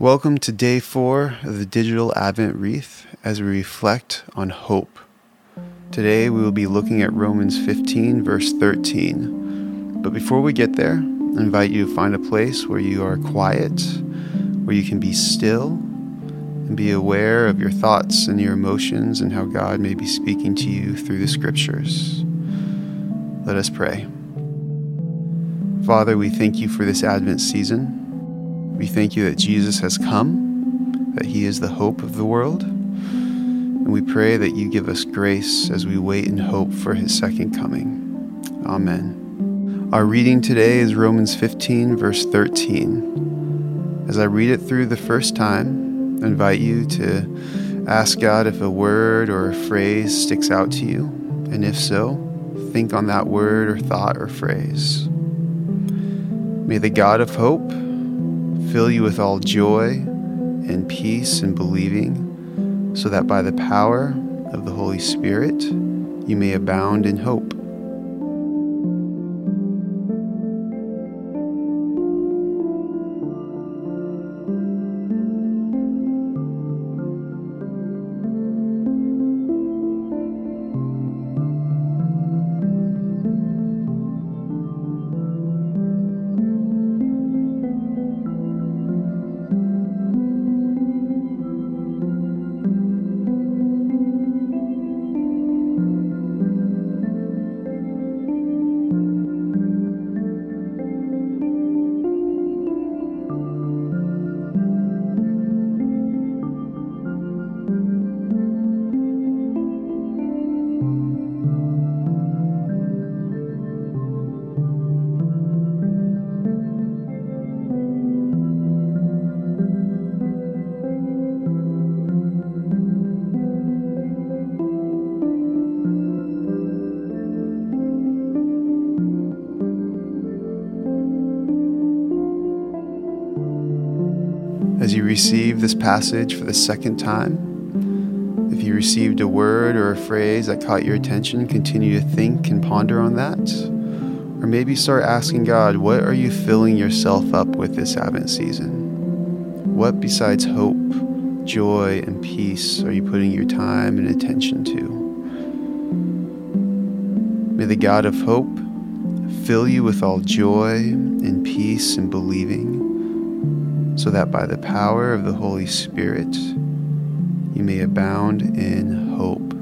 Welcome to day four of the Digital Advent Wreath as we reflect on hope. Today we will be looking at Romans 15, verse 13. But before we get there, I invite you to find a place where you are quiet, where you can be still, and be aware of your thoughts and your emotions and how God may be speaking to you through the scriptures. Let us pray. Father, we thank you for this Advent season. We thank you that Jesus has come, that he is the hope of the world. And we pray that you give us grace as we wait in hope for his second coming. Amen. Our reading today is Romans 15, verse 13. As I read it through the first time, I invite you to ask God if a word or a phrase sticks out to you. And if so, think on that word or thought or phrase. May the God of hope fill you with all joy and peace in believing, so that by the power of the Holy Spirit you may abound in hope. As you receive this passage for the second time, if you received a word or a phrase that caught your attention, continue to think and ponder on that. Or maybe start asking God, what are you filling yourself up with this Advent season? What besides hope, joy, and peace are you putting your time and attention to? May the God of hope fill you with all joy and peace and believing so that by the power of the Holy Spirit you may abound in hope.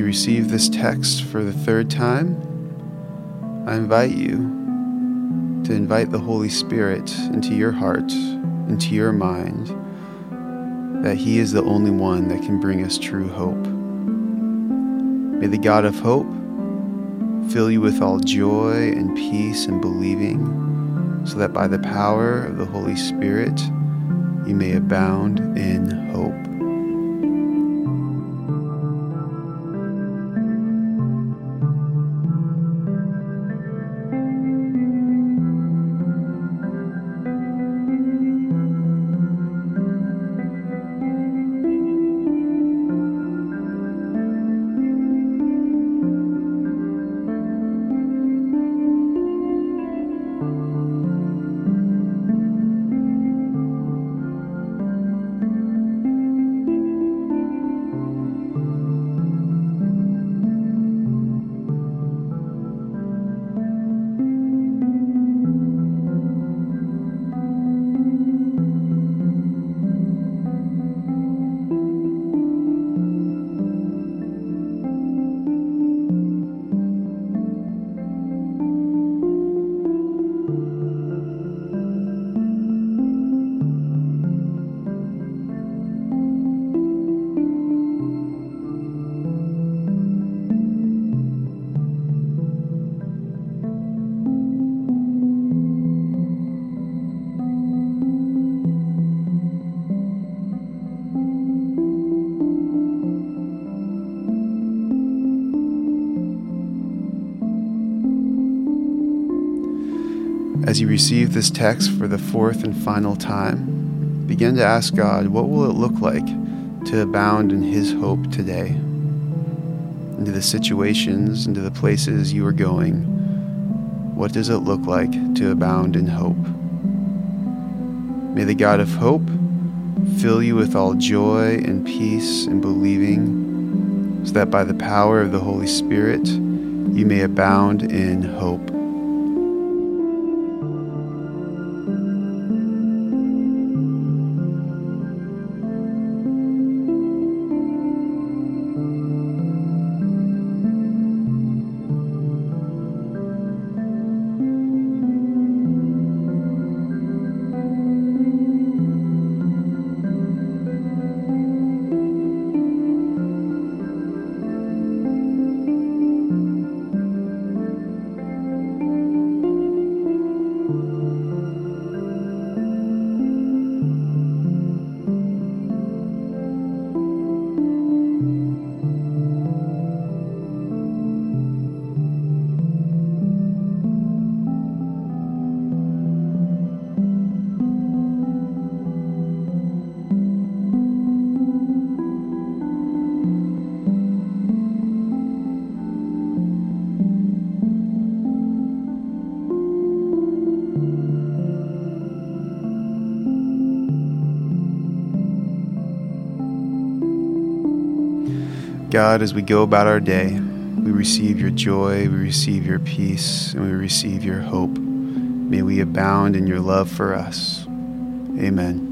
You receive this text for the third time, I invite you to invite the Holy Spirit into your heart, into your mind, that He is the only one that can bring us true hope. May the God of hope fill you with all joy and peace and believing, so that by the power of the Holy Spirit you may abound in As you receive this text for the fourth and final time, begin to ask God, what will it look like to abound in His hope today? Into the situations, into the places you are going, what does it look like to abound in hope? May the God of hope fill you with all joy and peace and believing, so that by the power of the Holy Spirit you may abound in hope. God, as we go about our day, we receive your joy, we receive your peace, and we receive your hope. May we abound in your love for us. Amen.